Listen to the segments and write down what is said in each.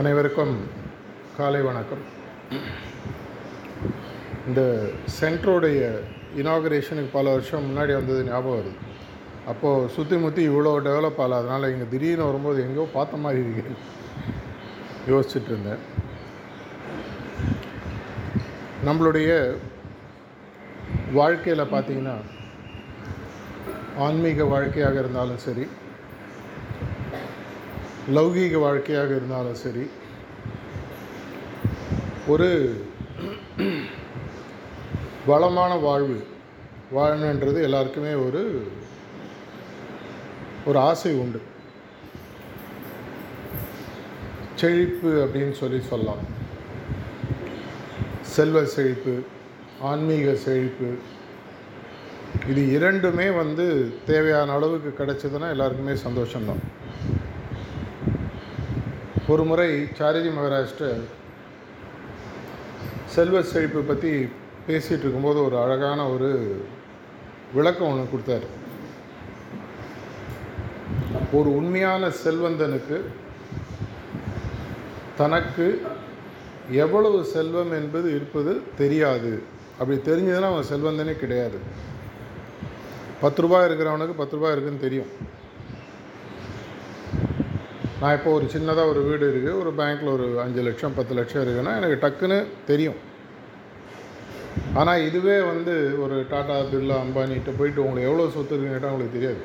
அனைவருக்கும் காலை வணக்கம். இந்த சென்ட்ரோடைய இனாகரேஷனுக்கு பல வருஷம் முன்னாடி வந்தது ஞாபகம் வருது. அப்போது சுற்றி முற்றி இவ்வளோ டெவலப் ஆகல. அதனால் இங்கே திடீர்னு வரும்போது எங்கேயோ பார்த்த மாதிரி இருக்கு. யோசிச்சுட்டு இருந்தேன். நம்மளுடைய வாழ்க்கையில் பார்த்தீங்கன்னா ஆன்மீக வாழ்க்கையாக இருந்தாலும் சரி லௌகீக வாழ்க்கையாக இருந்தாலும் சரி ஒரு வளமான வாழ்வு வாழணுன்றது எல்லாருக்குமே ஒரு ஒரு ஆசை உண்டு. செழிப்பு அப்படின்னு சொல்லி சொல்லலாம். செல்வ செழிப்பு ஆன்மீக செழிப்பு இது இரண்டுமே வந்து தேவையான அளவுக்கு கிடைச்சதுன்னா எல்லாருக்குமே சந்தோஷம்தான். ஒரு முறை சாரிஜி மகாராஷ்டிர செல்வ செழிப்பு பற்றி பேசிகிட்டு இருக்கும்போது ஒரு அழகான ஒரு விளக்கம் ஒன்று கொடுத்தாரு. ஒரு உண்மையான செல்வந்தனுக்கு தனக்கு எவ்வளவு செல்வம் என்பது இருப்பது தெரியாது. அப்படி தெரிஞ்சதுன்னா அவன் செல்வந்தனே கிடையாது. பத்து ரூபாய் இருக்கிறவனுக்கு பத்து ரூபாய் இருக்குன்னு தெரியும். நான் இப்போ ஒரு சின்னதாக ஒரு வீடு இருக்குது ஒரு பேங்க்கில் ஒரு அஞ்சு லட்சம் பத்து லட்சம் இருக்குன்னா எனக்கு டக்குன்னு தெரியும். ஆனால் இதுவே வந்து ஒரு டாடா பிர்லா அம்பானிகிட்ட போயிட்டு உங்களுக்கு எவ்வளோ சொத்து இருக்குன்னு கேட்டால் உங்களுக்கு தெரியாது.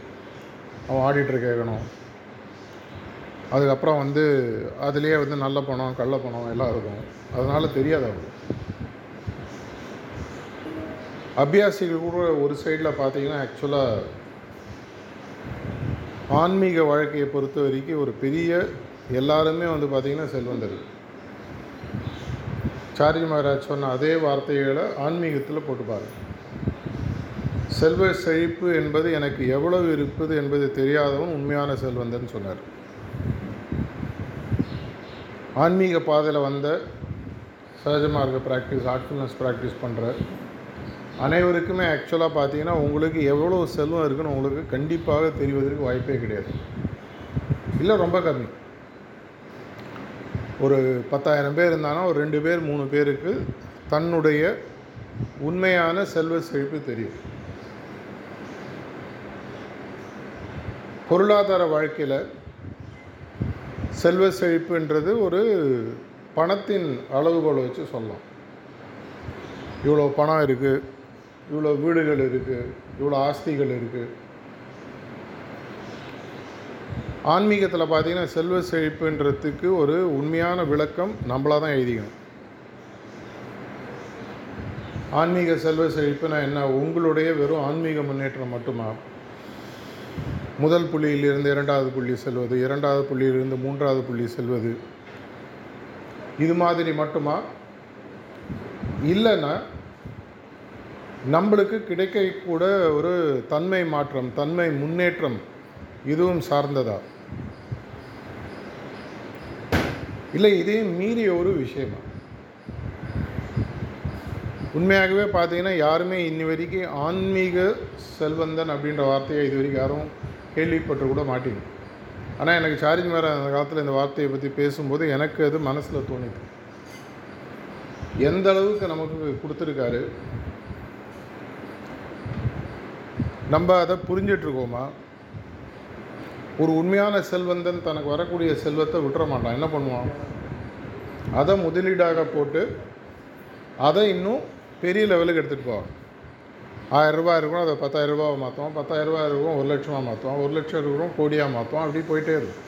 அவன் ஆடிட்டர் கேட்கணும். அதுக்கப்புறம் வந்து அதுலேயே வந்து நல்ல பணம் கள்ள பணம் எல்லாம் இருக்கும். அதனால் தெரியாது அவங்களுக்கு. அபியாசிகள் கூட ஒரு சைடில் பார்த்தீங்கன்னா ஆக்சுவலாக ஆன்மீக வாழ்க்கையை பொறுத்த வரைக்கும் ஒரு பெரிய எல்லாருமே வந்து பார்த்திங்கன்னா செல்வந்தர் சாரி மகாராஜ் சொன்ன அதே வார்த்தைகளை ஆன்மீகத்தில் போட்டு செல்வ செழிப்பு என்பது எனக்கு எவ்வளவு இருப்பது என்பது தெரியாதவன் உண்மையான செல்வந்தன் சொன்னார். ஆன்மீக பாதையில் வந்த சகஜமார்க்க ப்ராக்டிஸ் ஆர்ட்ஃபுல்னஸ் ப்ராக்டிஸ் பண்ணுற அனைவருக்குமே ஆக்சுவலாக பார்த்தீங்கன்னா உங்களுக்கு எவ்வளோ செல்வம் இருக்குன்னு உங்களுக்கு கண்டிப்பாக தெரிவதற்கு வாய்ப்பே கிடையாது. இல்லை ரொம்ப கம்மி. ஒரு பத்தாயிரம் பேர் இருந்தாங்கன்னா ஒரு ரெண்டு பேர் மூணு பேருக்கு தன்னுடைய உண்மையான செல்வ செழிப்பு தெரியும். பொருளாதார வாழ்க்கையில் செல்வ செழிப்புன்றது ஒரு பணத்தின் அளவுகோலை வச்சு சொல்லலாம். இவ்வளோ பணம் இருக்குது இவ்வளோ வீடுகள் இருக்குது இவ்வளோ ஆஸ்திகள் இருக்குது ஆன்மீகத்தில் பார்த்தீங்கன்னா செல்வ செழிப்புன்றதுக்கு ஒரு உண்மையான விளக்கம் நம்மளாக தான் எழுதிக்கணும். ஆன்மீக செல்வ செழிப்புனா என்ன? உங்களுடைய வெறும் ஆன்மீக முன்னேற்றம் மட்டுமா? முதல் புள்ளியிலிருந்து இரண்டாவது புள்ளி செல்வது இரண்டாவது புள்ளியிலிருந்து மூன்றாவது புள்ளி செல்வது. இது மாதிரி மட்டுமா? இல்லைன்னா நம்மளுக்கு கிடைக்கக்கூட ஒரு தன்மை மாற்றம் தன்மை முன்னேற்றம் இதுவும் சார்ந்ததா? இல்லை இதையும் மீறிய ஒரு விஷயமா? உண்மையாகவே பார்த்தீங்கன்னா யாருமே இன்னி வரைக்கும் ஆன்மீக செல்வந்தன் அப்படின்ற வார்த்தையை இது வரைக்கும் யாரும் கேள்விப்பட்டு கூட மாட்டீங்க. ஆனால் எனக்கு சார்ஜ் மேலே அந்த காலத்தில் இந்த வார்த்தையை பற்றி பேசும்போது எனக்கு அது மனசில் தோணிது. எந்த அளவுக்கு நமக்கு கொடுத்துருக்காரு நம்ம அதை புரிஞ்சிட்ருக்கோமா? ஒரு உண்மையான செல்வந்தன் தனக்கு வரக்கூடிய செல்வத்தை விட்டுற மாட்டான் என்ன பண்ணுவான்? அதை முதலீடாக போட்டு அதை இன்னும் பெரிய லெவலுக்கு எடுத்துகிட்டு போவான். ஆயிரரூபா இருக்கும் அதை பத்தாயிரரூபாவை மாற்றுவான் பத்தாயிரரூபா இருக்கும் ஒரு லட்சமாக மாற்றுவான் ஒரு லட்சம் இருக்கும் கோடியாக மாற்றுவான் அப்படி போயிட்டே இருக்கும்.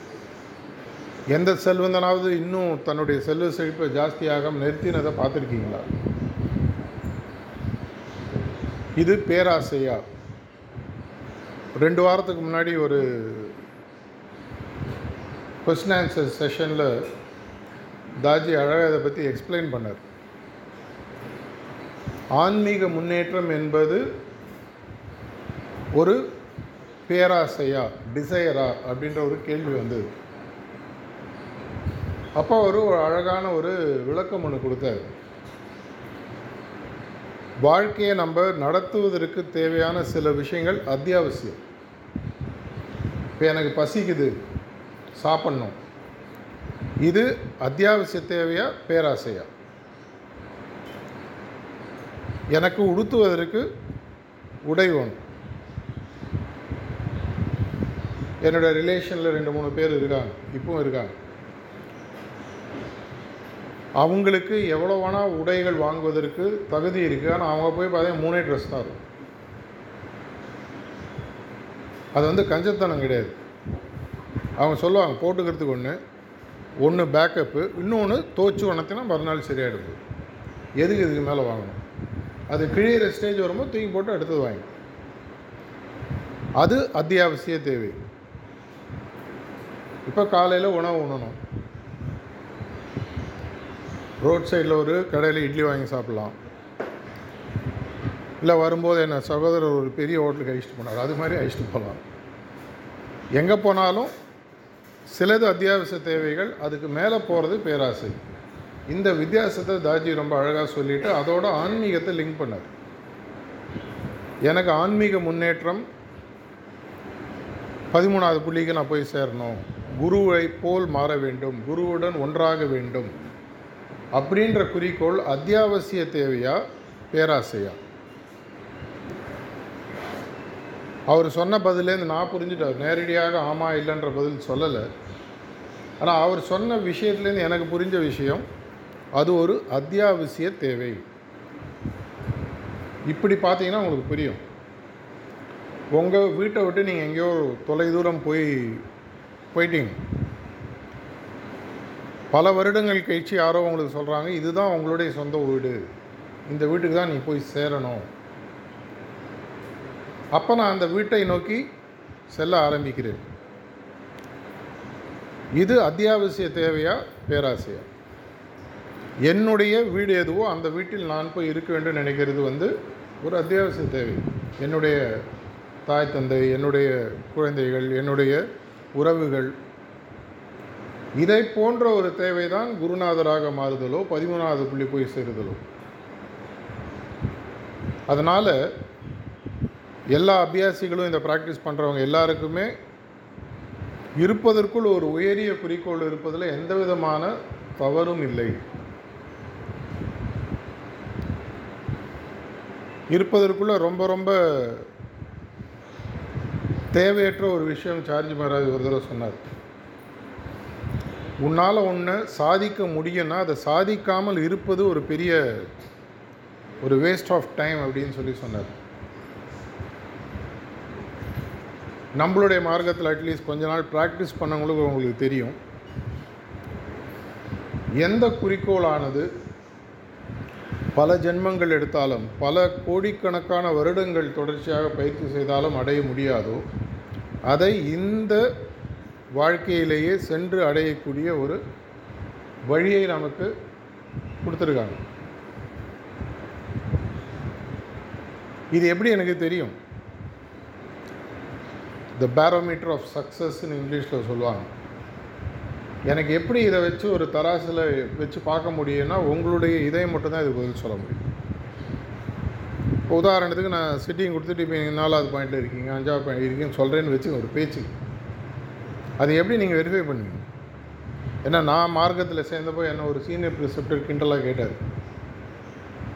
எந்த செல்வந்தனாவது இன்னும் தன்னுடைய செல்வ செழிப்பை ஜாஸ்தியாக நிறுத்தினதை பார்த்துருக்கீங்களா? இது பேராசையா? ரெண்டு வாரத்துக்கு முன்னாடி ஒரு கொஸ்டின் ஆன்சர் செஷனில் தாஜி அழகாக இதை பற்றி எக்ஸ்பிளைன் பண்ணார். ஆன்மீக முன்னேற்றம் என்பது ஒரு பேராசையா டிசையரா அப்படின்ற ஒரு கேள்வி வந்தது. அப்போ ஒரு அழகான ஒரு விளக்கம் ஒன்று கொடுத்தாரு. வாழ்க்கையை நம்ம நடத்துவதற்கு தேவையான சில விஷயங்கள் அத்தியாவசியம். இப்போ எனக்கு பசிக்குது. சாப்பிட்ணும். இது அத்தியாவசிய தேவையா பேராசையா? எனக்கு உடுத்துவதற்கு உடை வேணும். என்னோட ரிலேஷனில் ரெண்டு மூணு பேர் இருக்காங்க. இப்பவும் இருக்காங்க. அவங்களுக்கு எவ்வளோ வேணால் உடைகள் வாங்குவதற்கு தகுதி இருக்குது ஆனால் அவங்க போய் பார்த்தீங்கன்னா மூணே ட்ரெஸ் தான் இருக்கும். அது வந்து கஞ்சத்தனம் கிடையாது. அவங்க சொல்லுவாங்க போட்டுக்கிறதுக்கு ஒன்று ஒன்று பேக்கப்பு இன்னொன்று தோச்சு உணர்த்தினா மறுநாள் சரியாயிடுது. எதுக்கு இதுக்கு மேலே வாங்கணும்? அது கிழியிற ஸ்டேஜ் வரும்போது தூக்கி போட்டு அடுத்தது வாங்கி அது அத்தியாவசிய தேவை. இப்போ காலையில் உணவு உண்ணணும். ரோட் சைடில் ஒரு கடையில் இட்லி வாங்கி சாப்பிட்லாம். இல்லை வரும்போது என்ன சகோதரர் ஒரு பெரிய ஹோட்டலுக்கு அழிச்சிட்டு போனார். அது மாதிரி அழிச்சிட்டு போகலாம். எங்கே போனாலும் சிலது அத்தியாவசிய தேவைகள் அதுக்கு மேலே போகிறது பேராசை. இந்த வித்தியாசத்தை தாஜி ரொம்ப அழகாக சொல்லிட்டு அதோட ஆன்மீகத்தை லிங்க் பண்ணார். எனக்கு ஆன்மீக முன்னேற்றம் பதிமூணாவது புள்ளிக்கு நான் போய் சேரணும். குருவை போல் மாற வேண்டும். குருவுடன் ஒன்றாக வேண்டும். அப்படின்ற குறிக்கோள் அத்தியாவசிய தேவையா பேராசையா? அவர் சொன்ன பதிலேருந்து நான் புரிஞ்சுட்டார் நேரடியாக ஆமாம் இல்லைன்ற பதில் சொல்லலை. ஆனால் அவர் சொன்ன விஷயத்துலேருந்து எனக்கு புரிஞ்ச விஷயம் அது ஒரு அத்தியாவசிய தேவை. இப்படி பார்த்தீங்கன்னா உங்களுக்கு புரியும். உங்கள் வீட்டை விட்டு நீங்கள் எங்கேயோ தொலை தூரம் போய் போயிட்டீங்க. பல வருடங்கள் கழித்து யாரோ உங்களுக்கு சொல்கிறாங்க இதுதான் உங்களுடைய சொந்த வீடு. இந்த வீட்டுக்கு தான் நீ போய் சேரணும். அப்போ நான் அந்த வீட்டை நோக்கி செல்ல ஆரம்பிக்கிறேன். இது அத்தியாவசிய தேவையா? பேராசையா? என்னுடைய வீடு எதுவோ அந்த வீட்டில் நான் போய் இருக்க வேண்டும் நினைக்கிறது வந்து ஒரு அத்தியாவசிய தேவை. என்னுடைய தாய் தந்தை என்னுடைய குழந்தைகள் என்னுடைய உறவுகள். இதை போன்ற ஒரு தேவை தான் குருநாதராக மாறுதலோ பதிமூணாவது புள்ளி போய் சேருதலோ. அதனால் எல்லா அபியாசிகளும் இந்த ப்ராக்டிஸ் பண்ணுறவங்க எல்லாருக்குமே இருப்பதற்குள் ஒரு உயரிய குறிக்கோள் இருப்பதில் எந்த விதமான தவறும் இல்லை. இருப்பதற்குள்ள ரொம்ப ரொம்ப தேவையற்ற ஒரு விஷயம் சார்ஜ் மகாராஜ் ஒரு தடவை சொன்னார். உன்னால் ஒன்று சாதிக்க முடியும்னா அதை சாதிக்காமல் இருப்பது ஒரு பெரிய ஒரு வேஸ்ட் ஆஃப் டைம் அப்படின்னு சொல்லி சொன்னார். நம்மளுடைய மார்க்கத்தில் அட்லீஸ்ட் கொஞ்ச நாள் ப்ராக்டிஸ் பண்ணவங்களுக்கு உங்களுக்கு தெரியும். எந்த குறிக்கோளானது பல ஜென்மங்கள் எடுத்தாலும் பல கோடிக்கணக்கான வருடங்கள் தொடர்ச்சியாக பயிற்சி செய்தாலும் அடைய முடியாதோ அதை இந்த வாழ்க்கையிலேயே சென்று அடையக்கூடிய ஒரு வழியை நமக்கு கொடுத்துருக்காங்க. இது எப்படி எனக்கு தெரியும்? த பேரோமீட்டர் ஆஃப் சக்ஸஸ்ன்னு இங்கிலீஷில் சொல்லுவாங்க. எனக்கு எப்படி இதை வச்சு ஒரு தராசில் வச்சு பார்க்க முடியும்னா உங்களுடைய இதயம் மட்டும்தான் இதுக்கு பதில் சொல்ல முடியும். இப்போ உதாரணத்துக்கு நான் சிட்டிங் கொடுத்துட்டு இப்போ நீங்கள் நாலாவது பாயிண்டில் இருக்கீங்க அஞ்சாவது பாயிண்ட் இருக்கீங்கன்னு சொல்கிறேன்னு வச்சு ஒரு பேச்சு. அது எப்படி நீங்கள் வெரிஃபை பண்ணுவீங்க? ஏன்னா நான் மார்க்கத்தில் சேர்ந்தப்போ என்ன ஒரு சீனியர் ப்ரிசெப்டர் கிண்டலாக கேட்டார்.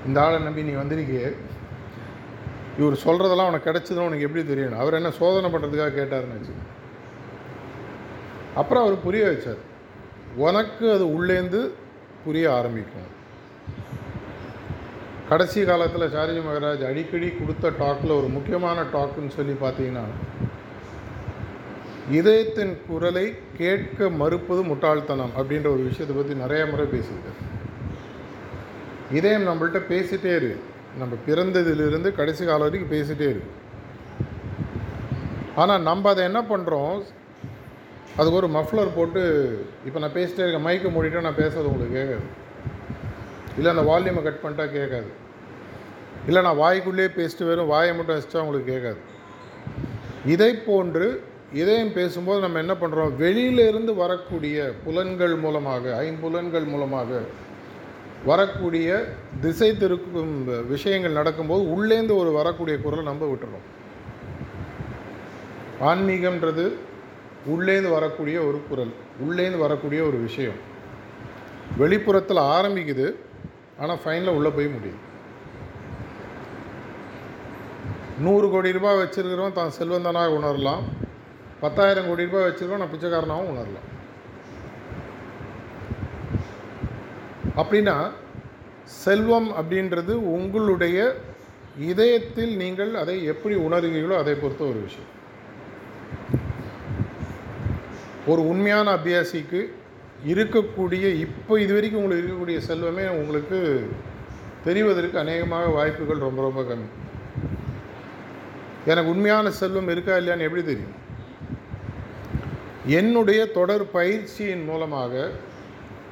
இந்த ஆளை நம்பி நீ வந்திருக்கியே. இவர் சொல்கிறதெல்லாம் உனக்கு கிடச்சதுன்னு உனக்கு எப்படி தெரியணும்? அவர் என்ன சோதனை பண்ணுறதுக்காக கேட்டாருன்னு வச்சு அப்புறம் அவர் புரிய வச்சார். உனக்கு அது உள்ளேந்து புரிய ஆரம்பிக்கும். கடைசி காலத்தில் சாரிஜி மகராஜ் அடிக்கடி கொடுத்த டாக்கில் ஒரு முக்கியமான டாக்குன்னு சொல்லி பார்த்தீங்கன்னா இதயத்தின் குரலை கேட்க மறுப்பது முட்டாள்தனம் அப்படின்ற ஒரு விஷயத்தை பற்றி நிறைய முறை பேசியிருக்காரு. இதயம் நம்மள்ட்ட பேசிட்டே இருக்கு. நம்ம பிறந்ததிலிருந்து கடைசி காலம் வரைக்கும் பேசிகிட்டே இருக்கு. ஆனால் நம்ம அதை என்ன பண்ணுறோம் அதுக்கு ஒரு மஃப்ளர் போட்டு இப்போ நான் பேசிட்டே இருக்கேன். மைக்கை மூடிட்டு நான் பேசுறது உங்களுக்கு கேட்காது. இல்லை அந்த வால்யூமை கட் பண்ணிட்டா கேட்காது. இல்லை நான் வாய்க்குள்ளேயே பேசிட்டு வரும் வாயை மட்டும் வச்சிட்டா உங்களுக்கு கேட்காது. இதை போன்று இதயம் பேசும்போது நம்ம என்ன பண்ணுறோம் வெளியிலிருந்து வரக்கூடிய புலன்கள் மூலமாக ஐம்புலன்கள் மூலமாக வரக்கூடிய திசை திருக்கும் விஷயங்கள் நடக்கும்போது உள்ளேந்து ஒரு வரக்கூடிய குரலை நம்ம விட்டுறோம் ஆன்மீகம்ன்றது உள்ளேந்து வரக்கூடிய ஒரு குரல் உள்ளேந்து வரக்கூடிய ஒரு விஷயம். வெளிப்புறத்தில் ஆரம்பிக்குது ஆனால் ஃபைனலில் உள்ளே போய் முடியுது. நூறு கோடி ரூபாய் வச்சுருக்கிறவன் தான் செல்வந்தனாக உணரலாம். பத்தாயிரம் கோடி ரூபாய் வச்சுருக்கோம் நான் பிச்சைக்காரனாகவும் உணரலாம். அப்படின்னா செல்வம் அப்படின்றது உங்களுடைய இதயத்தில் நீங்கள் அதை எப்படி உணர்கிறீர்களோ அதை பொறுத்த ஒரு விஷயம். ஒரு உண்மையான அபியாசிக்கு இருக்கக்கூடிய இப்போ இது வரைக்கும் உங்களுக்கு இருக்கக்கூடிய செல்வமே உங்களுக்கு தெரிவதற்கு அநேகமாக வாய்ப்புகள் ரொம்ப ரொம்ப கம்மி. எனக்கு உண்மையான செல்வம் இருக்கா இல்லையான்னு எப்படி தெரியும்? என்னுடைய தொடர் பயிற்சியின் மூலமாக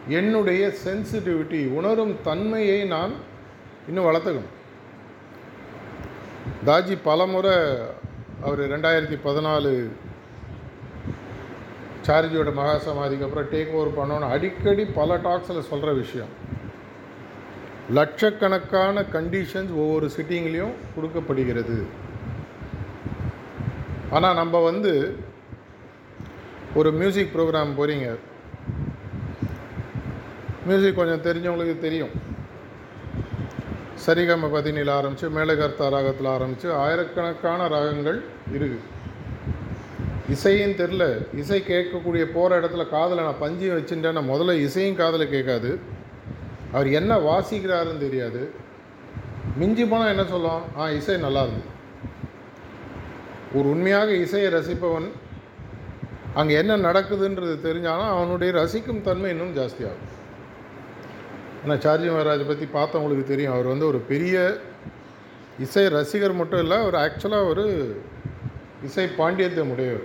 என்னுடைய சென்சிட்டிவிட்டி உணரும் தன்மையை நான் இன்னும் வளர்த்துக்கணும். தாஜி பலமுறை அவர் ரெண்டாயிரத்தி பதினாலு சார்ஜியோட மகாசமாதிக்கு அப்புறம் டேக் ஓவர் பண்ணோன்னு அடிக்கடி பல டாக்ஸில் சொல்கிற விஷயம். லட்சக்கணக்கான கண்டிஷன்ஸ் ஒவ்வொரு சிட்டிங்லேயும் கொடுக்கப்படுகிறது. ஆனால் நம்ம வந்து ஒரு மியூசிக் ப்ரோக்ராம் போகிறீங்க மியூசிக் கொஞ்சம் தெரிஞ்சவங்களுக்கு தெரியும். சரிகம பதினில் ஆரம்பித்து மேலகர்த்தா ராகத்தில் ஆரம்பித்து ஆயிரக்கணக்கான ராகங்கள் இருக்குது இசையும் தெரில. இசை கேட்கக்கூடிய போகிற இடத்துல காதில் நான் பஞ்சியும் வச்சுட்டேன்னா முதல்ல இசையும் காதில் கேட்காது. அவர் என்ன வாசிக்கிறாருன்னு தெரியாது. மிஞ்சி போனால் என்ன சொல்லலாம் ஆ இசை நல்லா இருந்தது ஒரு உண்மையாக இசையை ரசிப்பவன் அங்கே என்ன நடக்குதுன்றது தெரிஞ்சாலும் அவனுடைய ரசிக்கும் தன்மை இன்னும் ஜாஸ்தியாகும். ஆனால் சார்ஜி மகாராஜை பற்றி பார்த்தவங்களுக்கு தெரியும். அவர் வந்து ஒரு பெரிய இசை ரசிகர் மட்டும் இல்லை அவர் ஆக்சுவலாக ஒரு இசை பாண்டியத்தியம் உடையவர்.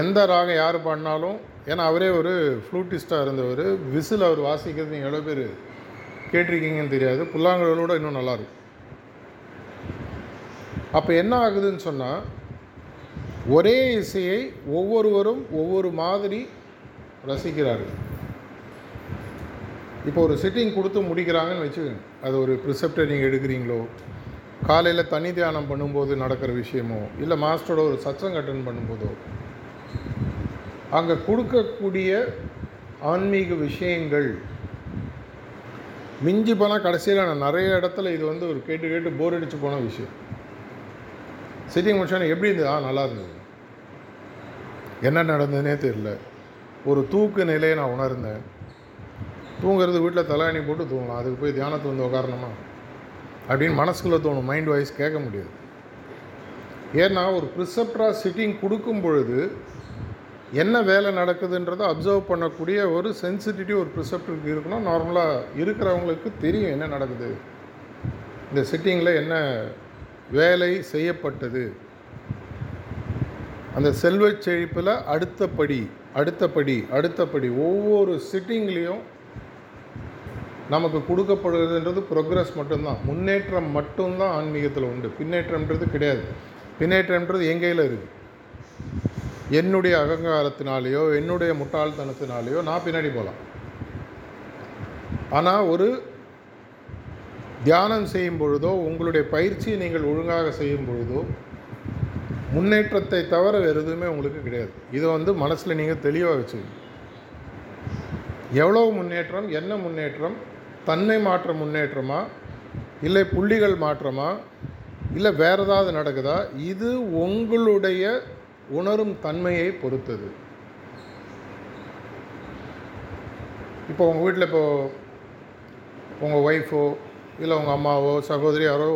எந்த ராகம் யார் பாடினாலும் ஏன்னா அவரே ஒரு ஃப்ளூட்டிஸ்டாக இருந்தவர். விசில் அவர் வாசிக்கிறது நீங்கள் எவ்வளோ பேர் கேட்டிருக்கீங்கன்னு தெரியாது. புல்லாங்குழலோட இன்னும் நல்லாயிருக்கும் அப்போ என்ன ஆகுதுன்னு சொன்னால் ஒரே இசையை ஒவ்வொருவரும் ஒவ்வொரு மாதிரி ரசிக்கிறார்கள். இப்போ ஒரு சிட்டிங் கொடுத்து முடிக்கிறாங்கன்னு வச்சுக்கோங்க. அது ஒரு ப்ரிசெப்டை நீங்கள் எடுக்கிறீங்களோ காலையில் தனி தியானம் பண்ணும்போது நடக்கிற விஷயமோ இல்லை மாஸ்டரோட ஒரு சச்சங்க அட்டன் பண்ணும்போதோ அங்கே கொடுக்கக்கூடிய ஆன்மீக விஷயங்கள் மிஞ்சி போனால் கடைசியில் நான் நிறைய இடத்துல இது வந்து ஒரு கேட்டு கேட்டு போர் அடித்து போன விஷயம். சிட்டிங் முடிச்சோன்னே எப்படி இருந்தது? ஆ நல்லா இருந்தது. என்ன நடந்ததுனே தெரில ஒரு தூக்கு நிலையை நான் உணர்ந்தேன். தூங்குறது வீட்டில் தலையணி போட்டு தூங்கலாம். அதுக்கு போய் தியானத்தை வந்து உட்காரணுமா அப்படின்னு மனசுக்குள்ளே தோணும். மைண்ட் வாய்ஸ் கேட்க முடியாது. ஏன்னா ஒரு ப்ரிசப்டராக சிட்டிங் கொடுக்கும் பொழுது என்ன வேலை நடக்குதுன்றதை அப்சர்வ் பண்ணக்கூடிய ஒரு சென்சிட்டிவிட்டி ஒரு ப்ரிசப்டருக்கு இருக்கணும். நார்மலாக இருக்கிறவங்களுக்கு தெரியும் என்ன நடக்குது. இந்த சிட்டிங்கில் என்ன வேலை செய்யப்பட்டது. அந்த செல்வச் செழிப்பில் அடுத்தபடி அடுத்தபடி அடுத்தபடி ஒவ்வொரு சிட்டிங்லேயும் நமக்கு கொடுக்கப்படுறதுன்றது ப்ரோக்ரஸ் மட்டும்தான். முன்னேற்றம் மட்டும்தான் ஆன்மீகத்தில் உண்டு. பின்னேற்றம்ன்றது கிடையாது. பின்னேற்றம்ன்றது என் கையில் இருக்குது என்னுடைய அகங்காரத்தினாலேயோ என்னுடைய முட்டாள்தனத்தினாலேயோ நான் பின்னாடி போகலாம். ஆனால் ஒரு தியானம் செய்யும் பொழுதோ உங்களுடைய பயிற்சியை நீங்கள் ஒழுங்காக செய்யும் பொழுதோ முன்னேற்றத்தை தவிர வேறு எதுவுமே உங்களுக்கு கிடையாது. இதை வந்து மனசில் நீங்கள் தெளிவாக வச்சுக்கணும். எவ்வளோ முன்னேற்றம் என்ன முன்னேற்றம் தன்னை மாற்ற முன்னேற்றமா? இல்லை புள்ளிகள் மாற்றமா? இல்லை வேறு ஏதாவது நடக்குதா? இது உங்களுடைய உணரும் தன்மையை பொறுத்தது. இப்போ உங்கள் வீட்டில் இப்போது உங்கள் ஒய்ஃபோ இல்லை உங்கள் அம்மாவோ சகோதரி யாரோ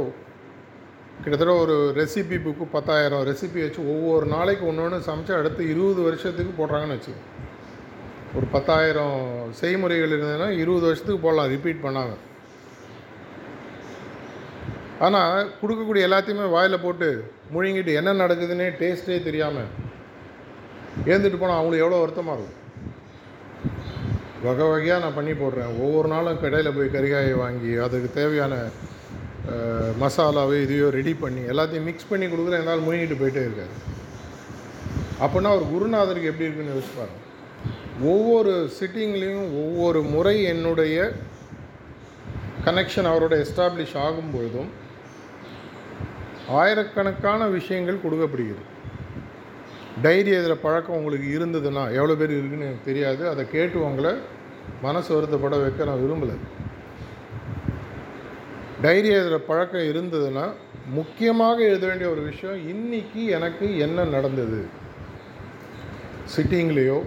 கிட்டத்தட்ட ஒரு ரெசிபி புக்கு பத்தாயிரம் ரெசிபி வச்சு ஒவ்வொரு நாளைக்கு ஒன்று ஒன்று சமைச்சு அடுத்து இருபது வருஷத்துக்கு போடுறாங்கன்னு வச்சு ஒரு பத்தாயிரம் செய்முறைகள் இருந்ததுன்னா இருபது வருஷத்துக்கு போடலாம் ரிப்பீட் பண்ணாங்க ஆனால் கொடுக்கக்கூடிய எல்லாத்தையுமே வாயில் போட்டு முழுங்கிட்டு என்ன நடக்குதுன்னே டேஸ்ட்டே தெரியாமல் ஏந்துட்டு போனால் அவங்களுக்கு எவ்வளோ வருத்தமாக இருக்கும். வகை வகையாக நான் பண்ணி போடுறேன். ஒவ்வொரு நாளும் கடையில் போய் கறிகாயை வாங்கி அதுக்கு தேவையான மசாலாவோ இதையோ ரெடி பண்ணி எல்லாத்தையும் மிக்ஸ் பண்ணி கொடுக்குறேன். என்னால் முழுங்கிட்டு போயிட்டே இருக்காரு அப்படின்னா ஒரு குருநாதருக்கு எப்படி இருக்குன்னு யோசிச்சு ஒவ்வொரு சிட்டிங்லேயும் ஒவ்வொரு முறை என்னுடைய கனெக்ஷன் அவரோட எஸ்டாப்ளிஷ் ஆகும் பொழுதும் ஆயிரக்கணக்கான விஷயங்கள் கொடுக்கப்படுகிறது. டைரி எழுதுகிற பழக்கம் உங்களுக்கு இருந்ததுன்னா எவ்வளோ பேர் இருக்குன்னு எனக்கு தெரியாது. அதை கேட்டு உங்களை மனசு வருத்தப்பட வைக்க நான் விரும்பலை. டைரி எழுதுகிற பழக்கம் இருந்ததுன்னா முக்கியமாக எழுத வேண்டிய ஒரு விஷயம் இன்றைக்கி எனக்கு என்ன நடந்தது? சிட்டிங்லேயோ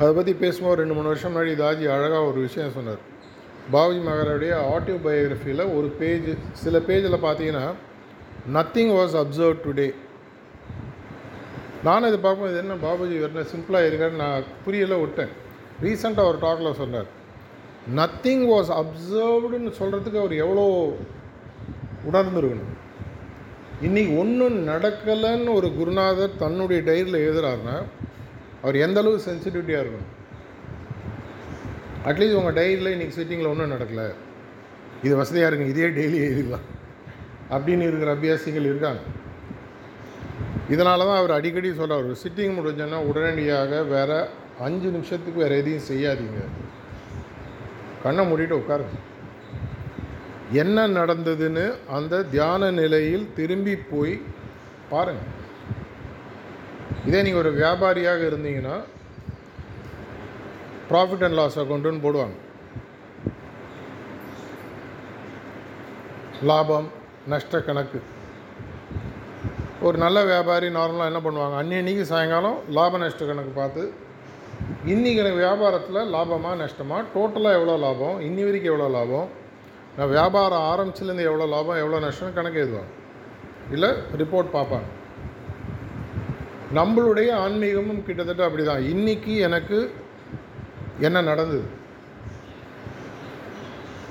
அதை பற்றி பேசும்போது ரெண்டு மூணு வருஷம் முன்னாடி தாஜி அழகாக ஒரு விஷயம் சொன்னார். பாபுஜி மகாராவுடைய ஆட்டோ பயோகிராஃபியில் ஒரு பேஜ் சில பேஜில் பார்த்தீங்கன்னா நத்திங் வாஸ் அப்சர்வ் டுடே நானும் இதை பார்க்கும்போது என்ன பாபுஜி என்ன சிம்பிளாக இருக்கான்னு நான் புரியல விட்டேன். ரீசெண்டாக ஒரு டாக்கில் சொன்னார். நத்திங் வாஸ் அப்சர்வ்டுன்னு சொல்கிறதுக்கு அவர் எவ்வளோ உணர்ந்துருக்கணும். இன்றைக்கி ஒன்றும் நடக்கலைன்னு ஒரு குருநாதர் தன்னுடைய டைரியில் எழுதுறாருன்னா அவர் எந்த அளவு சென்சிட்டிவிட்டியாக இருக்கணும்? அட்லீஸ்ட் உங்கள் டைரியில் இன்றைக்கி சிட்டிங்கில் ஒன்றும் நடக்கலை. இது வசதியாக இருக்குங்க இதே டெய்லி எழுதிடலாம். அப்படின்னு இருக்கிற அபியாசிகள் இருக்காங்க. இதனால தான் அவர் அடிக்கடி சொல்கிறார் ஒரு சிட்டிங் முடிஞ்சோன்னா உடனடியாக வேறு அஞ்சு நிமிஷத்துக்கு வேறு எதையும் செய்யாதீங்க. கண்ணை மூடிட்டு உட்காருங்க. என்ன நடந்ததுன்னு அந்த தியான நிலையில் திரும்பி போய் பாருங்கள் இதே நீங்கள் ஒரு வியாபாரியாக இருந்தீங்கன்னா ப்ராஃபிட் அண்ட் லாஸ் அக்கௌண்ட்டுன்னு போடுவாங்க. லாபம் நஷ்ட கணக்கு. ஒரு நல்ல வியாபாரி நார்மலாக என்ன பண்ணுவாங்க? அன்னன்னைக்கு சாயங்காலம் லாப நஷ்ட கணக்கு பார்த்து இன்றைக்கி எனக்கு வியாபாரத்தில் லாபமாக நஷ்டமா? டோட்டலாக எவ்வளோ லாபம்? இன்னி வரைக்கும் எவ்வளோ லாபம்? நான் வியாபாரம் ஆரம்பிச்சிலேருந்து எவ்வளோ லாபம் எவ்வளோ நஷ்டம் கணக்கு எழுதுவாங்க. இல்லை ரிப்போர்ட் பார்ப்பாங்க. நம்மளுடைய ஆன்மீகமும் கிட்டத்தட்ட அப்படி தான் இன்றைக்கி எனக்கு என்ன நடந்தது?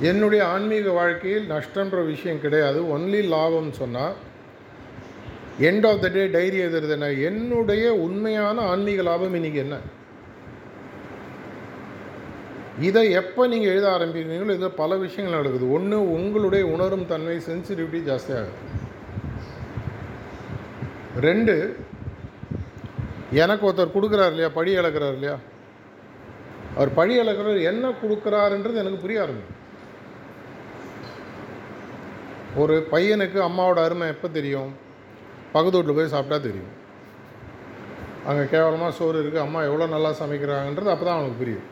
என்னுடைய ஆன்மீக வாழ்க்கையில் நஷ்டன்ற விஷயம் கிடையாது. ஒன்லி லாபம்னு சொன்னால் end of the day diary எழுதுறது என்ன? என்னுடைய உண்மையான ஆன்மீக லாபம் இன்றைக்கி என்ன? இதை எப்போ நீங்கள் எழுத ஆரம்பிக்கிறீங்களோ இதில் பல விஷயங்கள் நடக்குது. ஒன்று உங்களுடைய உணரும் தன்மை சென்சிட்டிவிட்டி ஜாஸ்தியாகுது. ரெண்டு எனக்கு ஒருத்தர் கொடுக்குறாரு இல்லையா? படி இழக்கிறார் இல்லையா? அவர் பழி இழக்கிறவர் என்ன கொடுக்குறாருன்றது எனக்கு புரிய ஆரம்பிக்கும் ஒரு பையனுக்கு அம்மாவோட அருமை எப்போ தெரியும்? பக்கத்து போய் சாப்பிட்டா தெரியும். அங்கே கேவலமாக சோறு இருக்குது அம்மா எவ்வளோ நல்லா சமைக்கிறாங்கன்றது அப்போ தான் அவனுக்கு புரியும்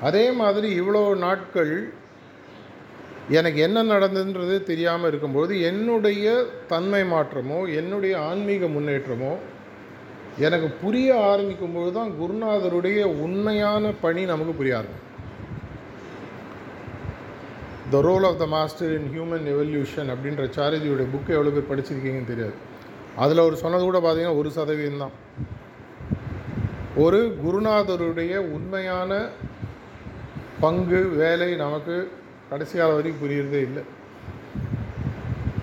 அதே மாதிரி இவ்வளோ நாட்கள் எனக்கு என்ன நடந்ததுன்றது தெரியாமல் இருக்கும்போது என்னுடைய தன்மை மாற்றமோ என்னுடைய ஆன்மீக முன்னேற்றமோ எனக்கு புரிய ஆரம்பிக்கும்போது தான் குருநாதருடைய உண்மையான பணி நமக்கு புரிய ஆரம்பிக்கும். The role of the master in human evolution அப்படின்ற சாரதியுடைய புக்கு எவ்வளோ பேர் படிச்சிருக்கீங்கன்னு தெரியாது. அதில் அவர் சொன்னது கூட பார்த்தீங்கன்னா ஒரு சதவீதம் தான். ஒரு குருநாதருடைய உண்மையான பங்கு வேலை நமக்கு கடைசி காலம் வரைக்கும் புரியறதே இல்லை.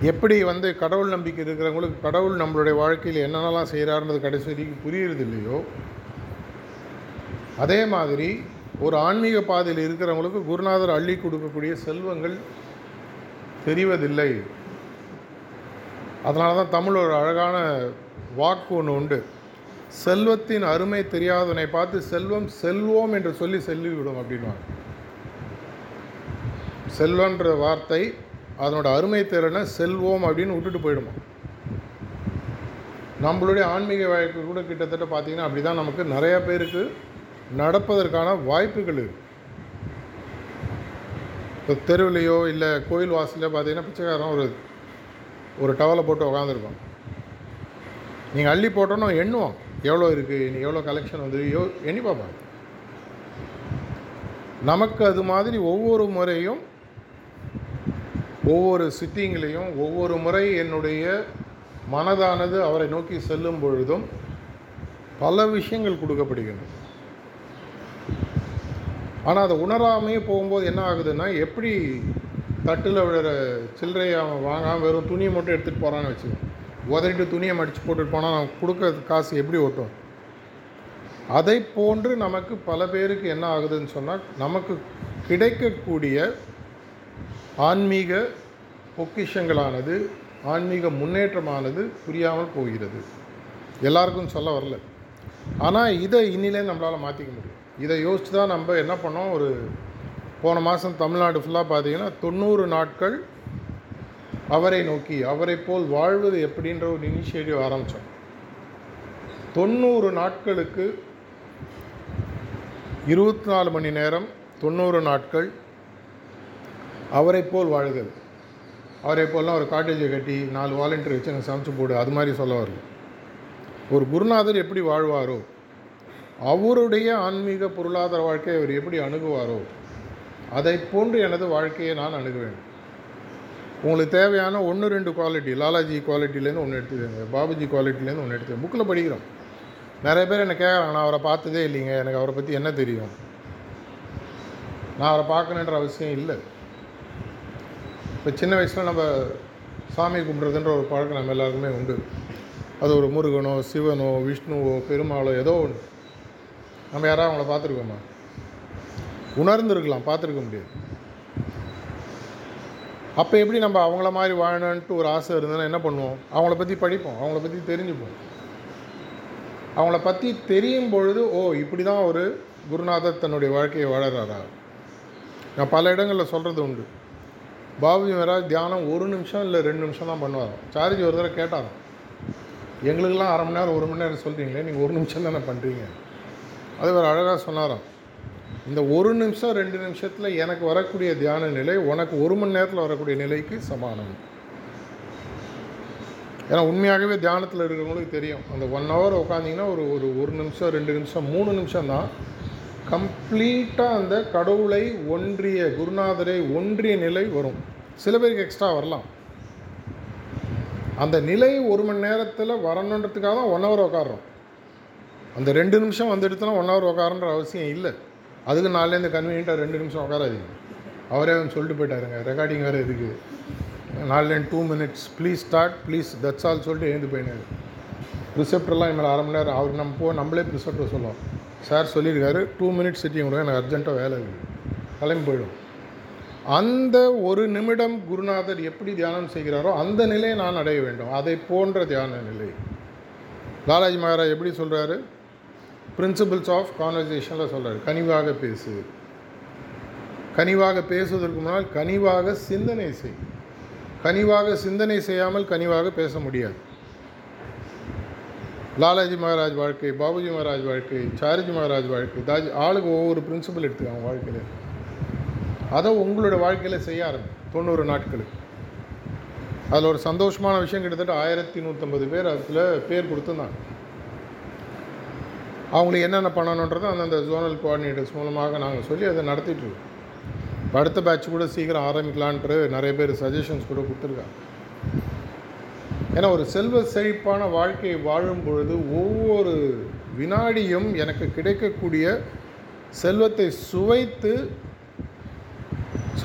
எப்படி வந்து கடவுள் நம்பிக்கை இருக்கிறவங்களுக்கு கடவுள் நம்மளுடைய வாழ்க்கையில் என்னென்னலாம் செய்கிறாருன்றது கடைசி வரைக்கும் புரியறது இல்லையோ? அதே மாதிரி ஒரு ஆன்மீக பாதையில் இருக்கிறவங்களுக்கு குருநாதர் அள்ளி கொடுக்கக்கூடிய செல்வங்கள் தெரிவதில்லை. அதனால தான் தமிழ் ஒரு அழகான வாக்கு ஒன்று உண்டு. செல்வத்தின் அருமை தெரியாதவனை பார்த்து செல்வம் செல்வோம் என்று சொல்லி செல்லிவிடும் அப்படின்வாங்க செல்வன்ற வார்த்தை அதனோட அருமை திறனை செல்வோம் அப்படின்னு விட்டுட்டு போயிடுமா? நம்மளுடைய ஆன்மீக வாழ்க்கை கூட கிட்டத்தட்ட பார்த்தீங்கன்னா அப்படி தான் நமக்கு நிறையா பேருக்கு நடப்பதற்கான வாய்ப்புகள் இருக்குது இப்போ தெருவிலையோ இல்லை கோயில் வாசலையோ பார்த்தீங்கன்னா பிச்சைக்காரன் ஒரு ஒரு டவலை போட்டு உக்காந்துருக்கோம் நீங்கள் அள்ளி போட்டோன்னா எண்ணுவோம் எவ்வளோ இருக்குது நீ எவ்வளோ கலெக்ஷன் வந்து? யோ எண்ணி பார்ப்பாங்க நமக்கு அது மாதிரி ஒவ்வொரு முறையும் ஒவ்வொரு சிட்டிங்லேயும் ஒவ்வொரு முறை என்னுடைய மனதானது அவரை நோக்கி செல்லும் பொழுதும் பல விஷயங்கள் கொடுக்கப்படுகின்றன ஆனால் அதை உணராமையே போகும்போது என்ன ஆகுதுன்னா எப்படி தட்டில் விழுற சில்லறையை அவன் வாங்காமல் வெறும் துணியை மட்டும் எடுத்துகிட்டு போகிறான்னு வச்சு உதறிட்டு துணியை மடித்து போட்டுட்டு போனால் நான் கொடுக்குற காசு எப்படி ஓட்டும் அதை போன்று நமக்கு பல பேருக்கு என்ன ஆகுதுன்னு சொன்னால் நமக்கு கிடைக்கக்கூடிய ஆன்மீக பொக்கிஷங்களானது ஆன்மீக முன்னேற்றமானது புரியாமல் போகிறது. எல்லாருக்கும் சொல்ல வரல. ஆனால் இதை இன்னிலே நம்மளால் மாற்றிக்க முடியும். இதை யோசித்து தான் நம்ம என்ன பண்ணோம்? ஒரு போன மாதம் தமிழ்நாடு ஃபுல்லாக பார்த்தீங்கன்னா தொண்ணூறு நாட்கள் அவரை நோக்கி அவரை போல் வாழ்வது எப்படின்ற ஒரு இனிஷியேட்டிவ் ஆரம்பித்தோம் தொண்ணூறு நாட்களுக்கு இருபத்தி நாலு மணி நேரம் தொண்ணூறு நாட்கள் அவரை போல் வாழுதல் அவரை போலாம் ஒரு காட்டேஜை கட்டி நாலு வாலண்டியர் வச்சு எனக்கு சமைச்சு போடு அது மாதிரி சொல்ல ஒரு குருநாதர் எப்படி வாழ்வாரோ அவருடைய ஆன்மீக பொருளாதார வாழ்க்கையை அவர் எப்படி அணுகுவாரோ அதை போன்று எனது வாழ்க்கையை நான் அணுகுவேன் உங்களுக்கு தேவையான ஒன்று ரெண்டு குவாலிட்டி லாலாஜி குவாலிட்டிலேருந்து ஒன்று எடுத்துக்கோங்க பாபுஜி குவாலிட்டிலேருந்து ஒன்று எடுத்துக்கோங்க. புக்கில் படிக்கிறோம். நிறைய பேர் என்ன கேட்குறாங்க நான் அவரை பார்த்ததே இல்லைங்க எனக்கு அவரை பற்றி என்ன தெரியும்? நான் அவரை பார்க்கணுன்ற அவசியம் இல்லை. இப்போ சின்ன வயசில் நம்ம சாமி கும்பிட்றதுன்ற ஒரு பழக்கம் நம்ம எல்லாருக்குமே உண்டு. அது ஒரு முருகனோ சிவனோ விஷ்ணுவோ பெருமாளோ ஏதோ ஒன்று நம்ம யாராவது அவங்கள பார்த்துருக்கோமா? உணர்ந்துருக்கலாம் பார்த்துருக்க முடியாது. அப்போ எப்படி நம்ம அவங்கள மாதிரி வாழணுன்ட்டு ஒரு ஆசை இருந்ததுன்னா என்ன பண்ணுவோம்? அவங்கள பற்றி படிப்போம் அவங்கள பற்றி தெரிஞ்சுப்போம். அவங்கள பற்றி தெரியும் பொழுது ஓ இப்படி தான் ஒரு குருநாதர் தன்னுடைய வாழ்க்கையை வாழறாரா? நான் பல இடங்களில் சொல்கிறது உண்டு. பாபுஜி மகாராஜ் தியானம் ஒரு நிமிஷம் இல்லை ரெண்டு நிமிஷம் தான் பண்ணுவாராம் சாரிஜி ஒரு தடவை கேட்டாராம் எங்களுக்கெல்லாம் அரை மணி நேரம் ஒரு மணி நேரம் சொல்கிறீங்களே நீங்கள் ஒரு நிமிஷம் தானே பண்ணுறீங்க அது ஒரு அழகாக சொன்னாராம். இந்த ஒரு நிமிஷம் ரெண்டு நிமிஷத்தில் எனக்கு வரக்கூடிய தியான நிலை உனக்கு ஒரு மணி நேரத்தில் வரக்கூடிய நிலைக்கு சமானம். ஏன்னா உண்மையாகவே தியானத்தில் இருக்கிறவங்களுக்கு தெரியும். அந்த ஒன் ஹவர் உட்காந்திங்கன்னா ஒரு ஒரு ஒரு நிமிஷம் ரெண்டு நிமிஷம் மூணு நிமிஷம் தான் கம்ப்ளீட்டாக அந்த கடவுளை ஒன்றிய குருநாதரை ஒன்றிய நிலை வரும். சில பேருக்கு எக்ஸ்ட்ரா வரலாம். அந்த நிலை ஒரு மணி நேரத்தில் வரணுன்றதுக்காக தான் ஒன் ஹவர் உட்காடுறோம் அந்த ரெண்டு நிமிஷம் வந்துடுத்துனா ஒன் ஹவர் உட்காரன்ற அவசியம் இல்லை. அதுக்கு நாலுலேருந்து கன்வீனியண்ட்டாக ரெண்டு நிமிஷம் உட்காராதீங்க அவரே அவன் சொல்லிட்டு போயிட்டாருங்க. ரெக்கார்டிங் வேறு இருக்குது நாலுலேருந்து two minutes please start please that's all சொல்லிட்டு எழுந்து போயினாரு. ப்ரிசெப்டர்லாம் இனிமேல் அரை மணி நேரம் அவர் நம்ம போ நம்மளே ப்ரிசெப்டர் சொல்லுவோம். சார் சொல்லியிருக்காரு டூ மினிட்ஸ் சிட்டிங் கொடுங்க எனக்கு அர்ஜென்ட்டாக வேலை இருக்குது கிளம்பி போயிடும். அந்த ஒரு நிமிடம் குருநாதர் எப்படி தியானம் செய்கிறாரோ அந்த நிலையை நான் அடைய வேண்டும். அதை போன்ற தியான நிலை. லாலாஜி மகாராஜ் எப்படி சொல்கிறாரு பிரின்சிபிள்ஸ் ஆஃப் கான்வர்சேஷனில் சொல்கிறார் கனிவாக பேசு. கனிவாக பேசுவதற்கு முன்னால் கனிவாக சிந்தனை செய். கனிவாக சிந்தனை செய்யாமல் கனிவாக பேச முடியாது. லாலாஜி மகாராஜ் வாழ்க்கை பாபுஜி மகாராஜ் வாழ்க்கை சாரிஜி மகாராஜ் வாழ்க்கை தாஜி ஆளுக்கு ஒவ்வொரு பிரின்சிபல் எடுத்துக்காங்க வாழ்க்கையில். அதை உங்களோட வாழ்க்கையில் செய்ய ஆரம்பி தொண்ணூறு நாட்களுக்கு அதில் ஒரு சந்தோஷமான விஷயம் கிட்டத்தட்ட ஆயிரத்தி நூற்றம்பது பேர் அதில் பேர் கொடுத்துருந்தாங்க. அவங்களுக்கு என்னென்ன பண்ணணுன்றதை அந்தந்த ஜோனல் கோஆர்டினேட்டர்ஸ் மூலமாக நாங்கள் சொல்லி அதை நடத்திட்டுருக்கோம் அடுத்த பேட்ச் கூட சீக்கிரம் ஆரம்பிக்கலான்ட்டு நிறைய பேர் சஜஷன்ஸ் கூட கொடுத்துருக்காங்க. ஏன்னா ஒரு செல்வ செழிப்பான வாழ்க்கையை வாழும் பொழுது ஒவ்வொரு வினாடியும் எனக்கு கிடைக்கக்கூடிய செல்வத்தை சுவைத்து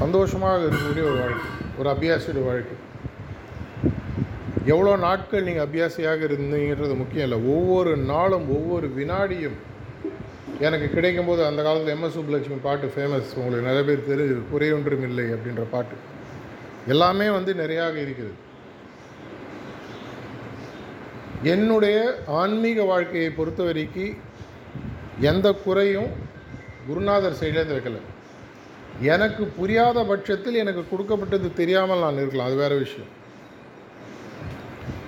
சந்தோஷமாக இருக்கக்கூடிய ஒரு வாழ்க்கை ஒரு அபியாசியோட வாழ்க்கை. எவ்வளோ நாட்கள் நீங்கள் அபியாசியாக இருந்தீங்கன்றது முக்கியம் இல்லை. ஒவ்வொரு நாளும் ஒவ்வொரு வினாடியும் எனக்கு கிடைக்கும்போது அந்த காலத்தில் எம்எஸ் சுப்புலட்சுமி பாட்டு ஃபேமஸ் உங்களுக்கு நிறைய பேர் தெரிஞ்சு குறையொன்றும் இல்லை அப்படின்ற பாட்டு. எல்லாமே வந்து நிறையாக இருக்கிறது. என்னுடைய ஆன்மீக வாழ்க்கையை பொறுத்த வரைக்கும் எந்த குறையும் குருநாதர் சைட்லேருந்து வைக்கலை. எனக்கு புரியாத பட்சத்தில் எனக்கு கொடுக்கப்பட்டது தெரியாமல் நான் இருக்கலாம். அது வேறு விஷயம்.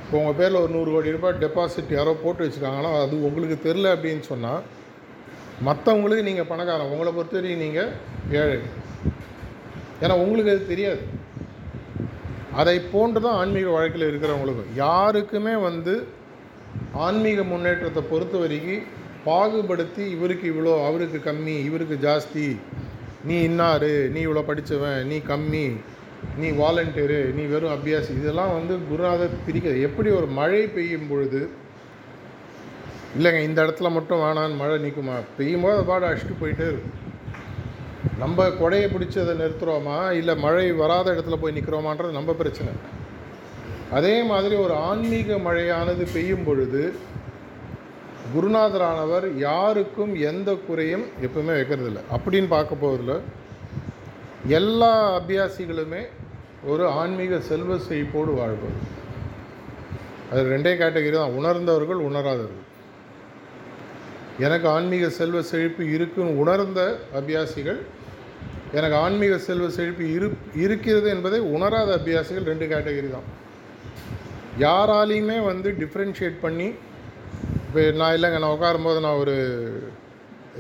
இப்போ உங்கள் பேரில் ஒரு நூறு கோடி ரூபாய் டெபாசிட் யாரோ போட்டு வச்சுருக்காங்கன்னா அது உங்களுக்கு தெரில அப்படின்னு சொன்னால் மற்றவங்களுக்கு நீங்கள் பணக்காரன். உங்களை பொறுத்தவரைக்கும் நீங்கள் ஏழை. ஏன்னா உங்களுக்கு அது தெரியாது. அதை போன்று தான் ஆன்மீக வாழ்க்கையில் இருக்கிறவங்களுக்கும் யாருக்குமே வந்து ஆன்மீக முன்னேற்றத்தை பொறுத்த வரைக்கும் பாகுபடுத்தி இவருக்கு இவ்வளோ அவருக்கு கம்மி இவருக்கு ஜாஸ்தி. நீ இன்னாரு நீ இவ்வளோ படித்தவன் நீ கம்மி நீ வாலண்டியரு நீ வெறும் அபியாசி. இதெல்லாம் வந்து குருநாதர் பிரிக்கிறது எப்படி ஒரு மழை பெய்யும் பொழுது இல்லைங்க இந்த இடத்துல மட்டும் வேணான்னு மழை நிற்குமா பெய்யும் போது பாட அடிச்சுட்டு போயிட்டே இருக்கும். நம்ம கொடையை பிடிச்சதை நிறுத்துகிறோமா இல்லை மழை வராத இடத்துல போய் நிற்கிறோமான்றது நம்ம பிரச்சனை. அதே மாதிரி ஒரு ஆன்மீக மழையானது பெய்யும் பொழுது குருநாதரானவர் யாருக்கும் எந்த குறையும் எப்பவுமே வைக்கிறதில்ல. அப்படின்னு பார்க்க போகிறதுல எல்லா அபியாசிகளுமே ஒரு ஆன்மீக செல்வ செழிப்போடு வாழ்வது அது ரெண்டே கேட்டகரி தான். உணர்ந்தவர்கள் உணராதவர்கள். எனக்கு ஆன்மீக செல்வ செழிப்பு இருக்குன்னு உணர்ந்த அபியாசிகள் எனக்கு ஆன்மீக செல்வ செழிப்பு இரு இருக்கிறது என்பதை உணராத அபியாசிகள் ரெண்டு கேட்டகரி தான். யாராலையுமே வந்து டிஃப்ரென்ஷியேட் பண்ணி இப்போ நான் இல்லைங்க நான் உட்காரும்போது நான் ஒரு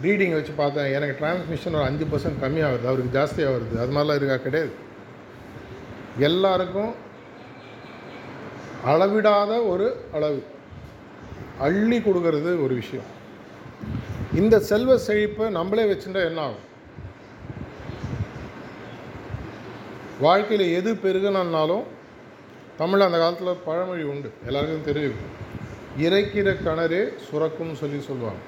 ரீடிங் வச்சு பார்த்தேன். எனக்கு டிரான்ஸ்மிஷன் ஒரு அஞ்சு பர்சன்ட் கம்மியாகுது அவருக்கு ஜாஸ்தியாக வருது அது மாதிரிலாம் இருக்கா? கிடையாது. எல்லாருக்கும் அளவிடாத ஒரு அளவு. அள்ளி கொடுக்கறது ஒரு விஷயம். இந்த செல்வ செழிப்பை நம்மளே வச்சுட்டா என்ன ஆகும்? வாழ்க்கையில் எது பெருகணுன்னாலும் தமிழ் அந்த காலத்தில் பழமொழி உண்டு. எல்லாருக்கும் தெரியும். இறைக்கிற கிணறே சுரக்கும்னு சொல்லி சொல்லுவாங்க.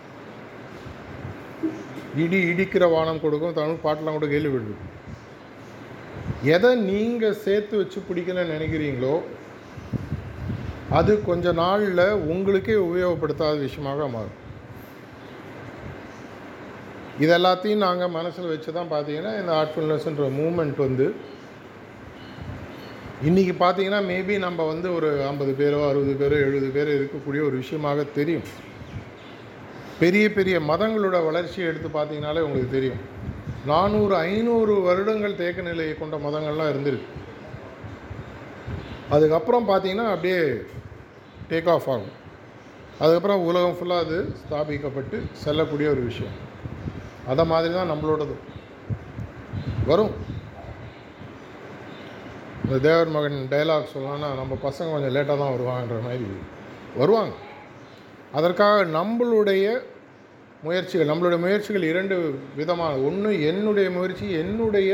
இடி இடிக்கிற வானம் கொடுக்கும் தமிழ் பாட்டெலாம் கூட கேள்விப்பட்டு எதை நீங்கள் சேர்த்து வச்சு பிடிக்கணும்னு நினைக்கிறீங்களோ அது கொஞ்ச நாளில் உங்களுக்கே உபயோகப்படுத்தாத விஷயமாக மாறும். இது எல்லாத்தையும் நாங்கள் மனசில் வச்சு தான் பார்த்தீங்கன்னா இந்த ஆர்ட்ஃபுல்னஸ்ன்ற மூமெண்ட் வந்து இன்றைக்கி பார்த்தீங்கன்னா மேபி நம்ம வந்து ஒரு ஐம்பது பேரோ அறுபது பேரோ எழுபது பேரோ இருக்கக்கூடிய ஒரு விஷயமாக தெரியும். பெரிய பெரிய மதங்களோட வளர்ச்சியை எடுத்து பார்த்தீங்கனாலே உங்களுக்கு தெரியும். நானூறு ஐநூறு வருடங்கள் தேக்க நிலையை கொண்ட மதங்கள்லாம் இருந்திருக்கு. அதுக்கப்புறம் பார்த்தீங்கன்னா அப்படியே டேக் ஆஃப் ஆகும். அதுக்கப்புறம் உலகம் ஃபுல்லாக அது ஸ்தாபிக்கப்பட்டு செல்லக்கூடிய ஒரு விஷயம். அதை மாதிரி தான் நம்மளோடது வரும். இந்த தேவர் மகன் டைலாக் சொல்லலாம்னா நம்ம பசங்க கொஞ்சம் லேட்டாக தான் வருவாங்கன்ற மாதிரி வருவாங்க. அதற்காக நம்மளுடைய முயற்சிகள் நம்மளுடைய முயற்சிகள் இரண்டு விதமான ஒன்று என்னுடைய முயற்சி என்னுடைய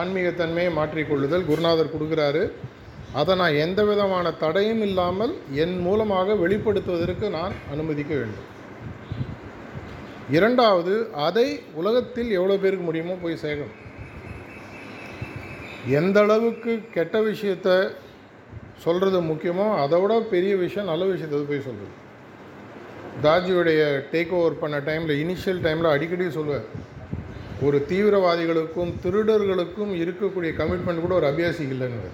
ஆன்மீகத்தன்மையை மாற்றிக்கொள்ளுதல். குருநாதர் கொடுக்குறாரு அதை நான் எந்த விதமான தடையும் இல்லாமல் என் மூலமாக வெளிப்படுத்துவதற்கு நான் அனுமதிக்க வேண்டும். இரண்டாவது அதை உலகத்தில் எவ்வளோ பேருக்கு முடியுமோ போய் சேர்க்கணும் எந்த அளவுக்கு கெட்ட விஷயத்த சொல்கிறது முக்கியமோ அதை விட பெரிய விஷயம் நல்ல விஷயத்தை போய் சொல்கிறது தாஜியுடைய டேக் ஓவர் பண்ண டைமில் இனிஷியல் டைமில் அடிக்கடி சொல்லுவேன். ஒரு தீவிரவாதிகளுக்கும் திருடர்களுக்கும் இருக்கக்கூடிய கமிட்மெண்ட் கூட ஒரு அபியாசி இல்லைன்னு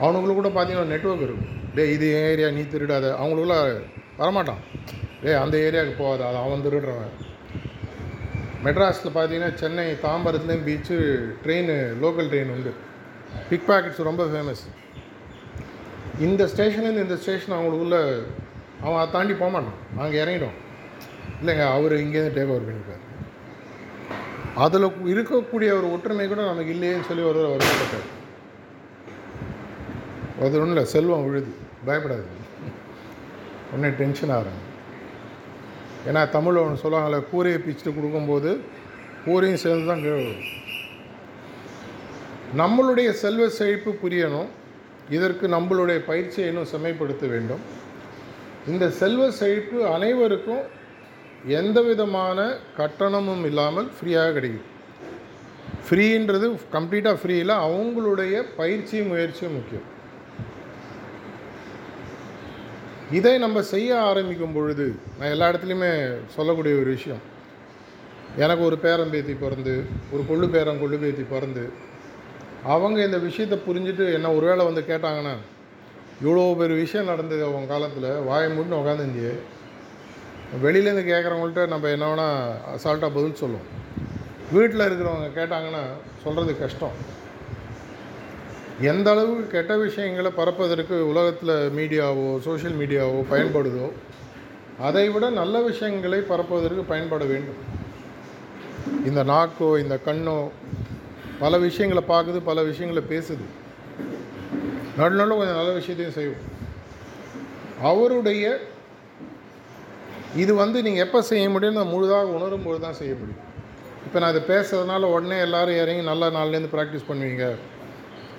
அவனுங்களுக்கு கூட பார்த்தீங்கன்னா நெட்ஒர்க் இருக்கும். டே இது ஏரியா நீ திருடாத. அவங்களுக்குள்ள வரமாட்டான். டே அந்த ஏரியாவுக்கு போகாத. அது அவன் திருடுறவன். மெட்ராஸில் பார்த்தீங்கன்னா சென்னை தாம்பரத்துலேயும் பீச்சு ட்ரெயின் லோக்கல் ட்ரெயின் உண்டு. பிக் பாக்கெட்ஸ் ரொம்ப ஃபேமஸ் இந்த ஸ்டேஷன்லேருந்து இந்த ஸ்டேஷன் அவங்களுக்குள்ள அவன் அதை தாண்டி போக மாட்டான். அங்கே இறங்கிடும் இல்லைங்க அவர் இங்கேருந்து டேக் ஓவர் பண்ணியிருக்காரு அதில் இருக்கக்கூடிய ஒரு ஒற்றுமை கூட நமக்கு இல்லையேன்னு சொல்லி ஒரு வருத்தப்பட்டார். அது ஒன்றும் இல்லை செல்வம் விழுது பயப்படாது உடனே டென்ஷன் ஆகிறாங்க ஏன்னா தமிழில் ஒன்று சொல்லுவாங்கள்ல கூரையை பிச்சுட்டு கொடுக்கும்போது கூரையும் சேர்ந்து தான் கீழே நம்மளுடைய செல்வ செழிப்பு புரியணும். இதற்கு நம்மளுடைய பயிற்சியை இன்னும் செம்மைப்படுத்த வேண்டும். இந்த செல்வ செழிப்பு அனைவருக்கும் எந்த விதமான கட்டணமும் இல்லாமல் ஃப்ரீயாக கிடைக்கும் ஃப்ரீன்றது கம்ப்ளீட்டாக ஃப்ரீ இல்லை அவங்களுடைய பயிற்சியும் முயற்சியும் முக்கியம். இதை நம்ம செய்ய ஆரம்பிக்கும் பொழுது நான் எல்லா இடத்துலையுமே சொல்லக்கூடிய ஒரு விஷயம். எனக்கு ஒரு பேரம்பேத்தி பிறந்து ஒரு கொள்ளு பேரன் கொள்ளு பேத்தி பிறந்து அவங்க இந்த விஷயத்தை புரிஞ்சுட்டு என்ன ஒரு வேளை வந்து கேட்டாங்கன்னா இவ்வளோ பெரிய விஷயம் நடந்தது அவங்க காலத்தில் வாயை மூட்டு உட்காந்துருந்துச்சு வெளியிலேருந்து கேட்குறவங்கள்ட்ட நம்ம என்ன வேணால் அசால்ட்டாக பதில் சொல்லுவோம். வீட்டில் இருக்கிறவங்க கேட்டாங்கன்னா சொல்கிறது கஷ்டம். எந்த அளவுக்கு கெட்ட விஷயங்களை பரப்பதற்கு உலகத்தில் மீடியாவோ சோஷியல் மீடியாவோ பயன்படுதோ அதை விட நல்ல விஷயங்களை பரப்புவதற்கு பயன்பட வேண்டும். இந்த நாக்கோ இந்த கண்ணோ பல விஷயங்களை பார்க்குது பல விஷயங்களை பேசுது. நடு கொஞ்சம் நல்ல விஷயத்தையும் செய்வோம். அவருடைய இது வந்து நீங்கள் எப்போ செய்ய முடியும்னு முழுதாக உணரும்போது தான் செய்ய முடியும். இப்போ நான் இதை பேசுறதுனால உடனே எல்லாரும் இறங்கி நல்ல நாள்லேருந்து ப்ராக்டிஸ் பண்ணுவீங்க.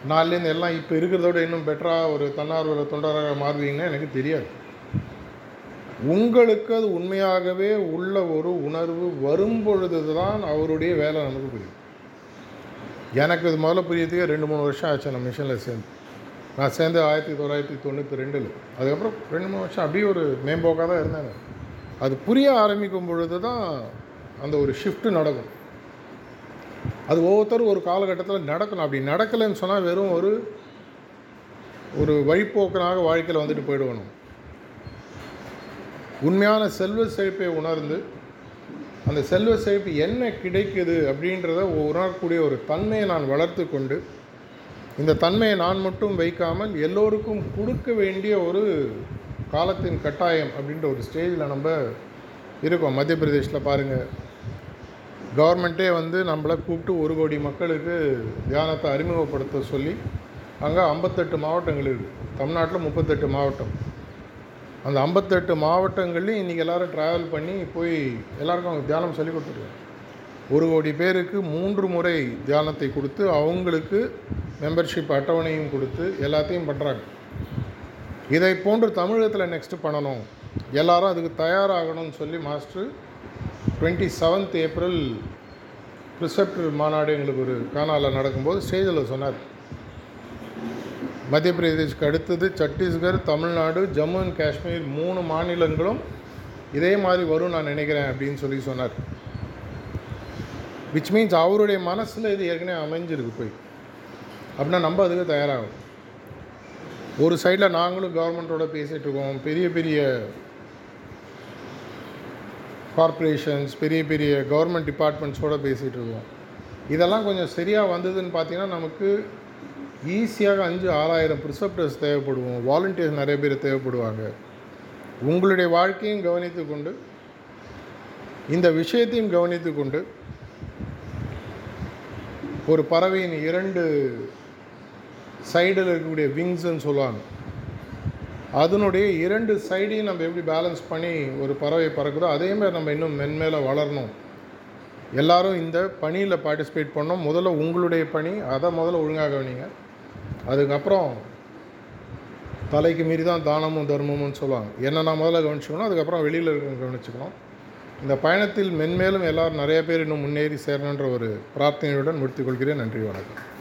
நாளிலேருந்து எல்லாம் இப்போ இருக்கிறதோட இன்னும் பெட்டராக ஒரு தன்னார்வல தொண்டராக மாறுவீங்கன்னா எனக்கு தெரியாது. உங்களுக்கு அது உண்மையாகவே உள்ள ஒரு உணர்வு வரும்பொழுது தான் அவருடைய வேலை நமக்கு புரியும். எனக்கு இது முதல்ல புரியறதுக்கே ரெண்டு மூணு வருஷம் ஆச்சு நான் மிஷனில் சேர்ந்து. நான் சேர்ந்து ஆயிரத்தி தொள்ளாயிரத்தி தொண்ணூற்றி ரெண்டில். அதுக்கப்புறம் ரெண்டு மூணு வருஷம் அப்படியே ஒரு மேம்போக்காக தான் இருந்தேன். அது புரிய ஆரம்பிக்கும் பொழுது தான் அந்த ஒரு ஷிஃப்ட்டு நடக்கும். அது ஒவ்வொருத்தரும் ஒரு காலகட்டத்தில் நடக்கணும். அப்படி நடக்கலைன்னு சொன்னால் வெறும் ஒரு ஒரு வழிப்போக்கனாக வாழ்க்கையில் வந்துட்டு போயிடுவணும். உண்மையான செல்வ செழிப்பை உணர்ந்து அந்த செல்வ செழிப்பு என்ன கிடைக்குது அப்படின்றத உணரக்கூடிய ஒரு தன்மையை நான் வளர்த்து கொண்டு இந்த தன்மையை நான் மட்டும் வைக்காமல் எல்லோருக்கும் கொடுக்க வேண்டிய ஒரு காலத்தின் கட்டாயம் அப்படின்ற ஒரு ஸ்டேஜில் நம்ம இருக்கோம். மத்திய பிரதேஷில் பாருங்கள் கவர்மெண்ட்டே வந்து நம்மளை கூப்பிட்டு ஒரு கோடி மக்களுக்கு தியானத்தை அறிமுகப்படுத்த சொல்லி அங்கே ஐம்பத்தெட்டு மாவட்டங்கள் இருக்குது தமிழ்நாட்டில் முப்பத்தெட்டு மாவட்டம். அந்த ஐம்பத்தெட்டு மாவட்டங்கள்லையும் இன்றைக்கி எல்லோரும் ட்ராவல் பண்ணி போய் எல்லாருக்கும் அவங்க தியானம் சொல்லி கொடுத்துருக்காங்க. ஒரு கோடி பேருக்கு மூன்று முறை தியானத்தை கொடுத்து அவங்களுக்கு மெம்பர்ஷிப் அட்டவணையும் கொடுத்து எல்லாத்தையும் பண்ணுறாங்க இதை போன்று தமிழகத்தில் நெக்ஸ்ட்டு பண்ணணும். எல்லாரும் அதுக்கு தயாராகணும்னு சொல்லி master twenty seventh April preceptor மாநாடு எங்களுக்கு ஒரு கானாவில் நடக்கும்போது ஸ்டேஜில் சொன்னார். மத்திய பிரதேஷ்க்கு அடுத்தது சத்தீஸ்கர் தமிழ்நாடு ஜம்மு அண்ட் காஷ்மீர் மூணு மாநிலங்களும் இதே மாதிரி வரும் நான் நினைக்கிறேன் அப்படின்னு சொல்லி சொன்னார். விச் மீன்ஸ் அவருடைய மனசில் இது ஏற்கனவே அமைஞ்சிருக்கு போய். அப்படின்னா நம்ம அதுக்கு தயாராகும். ஒரு சைடில் நாங்களும் கவர்மெண்ட்டோட பேசிகிட்டு இருக்கோம். பெரிய பெரிய கார்ப்பரேஷன்ஸ் பெரிய பெரிய கவர்மெண்ட் டிபார்ட்மெண்ட்ஸோடு பேசிகிட்டு இருக்கோம் இதெல்லாம் கொஞ்சம் சரியாக வந்ததுன்னு பார்த்தீங்கன்னா நமக்கு ஈஸியாக அஞ்சு ஆறாயிரம் ப்ரிசப்டர்ஸ் தேவைப்படுவோம். வாலண்டியர்ஸ் நிறைய பேர் தேவைப்படுவாங்க. உங்களுடைய வாழ்க்கையும் கவனித்து கொண்டு இந்த விஷயத்தையும் கவனித்து கொண்டு ஒரு பறவையின் இரண்டு சைடில் இருக்கக்கூடிய விங்ஸ்ன்னு சொல்லுவாங்க. அதனுடைய இரண்டு சைடையும் நம்ம எப்படி பேலன்ஸ் பண்ணி ஒரு பறவை பறக்குதோ அதே மாதிரி நம்ம இன்னும் மென்மேலே வளரணும். எல்லாரும் இந்த பணியில் பார்ட்டிசிபேட் பண்ணோம் முதல்ல உங்களுடைய பணி அதை முதல்ல ஒழுங்காக கவனிங்க. அதுக்கப்புறம் தலைக்கு மீறி தான் தானமும் தர்மமும் சொல்லுவாங்க. என்னென்ன முதல்ல கவனிச்சுக்கணும் அதுக்கப்புறம் வெளியில் இருக்க கவனிச்சுக்கணும். இந்த பயணத்தில் மென்மேலும் எல்லோரும் நிறைய பேர் இன்னும் முன்னேறி சேரணுன்ற ஒரு பிரார்த்தனையுடன் முடித்துக்கொள்கிறேன் நன்றி வணக்கம்.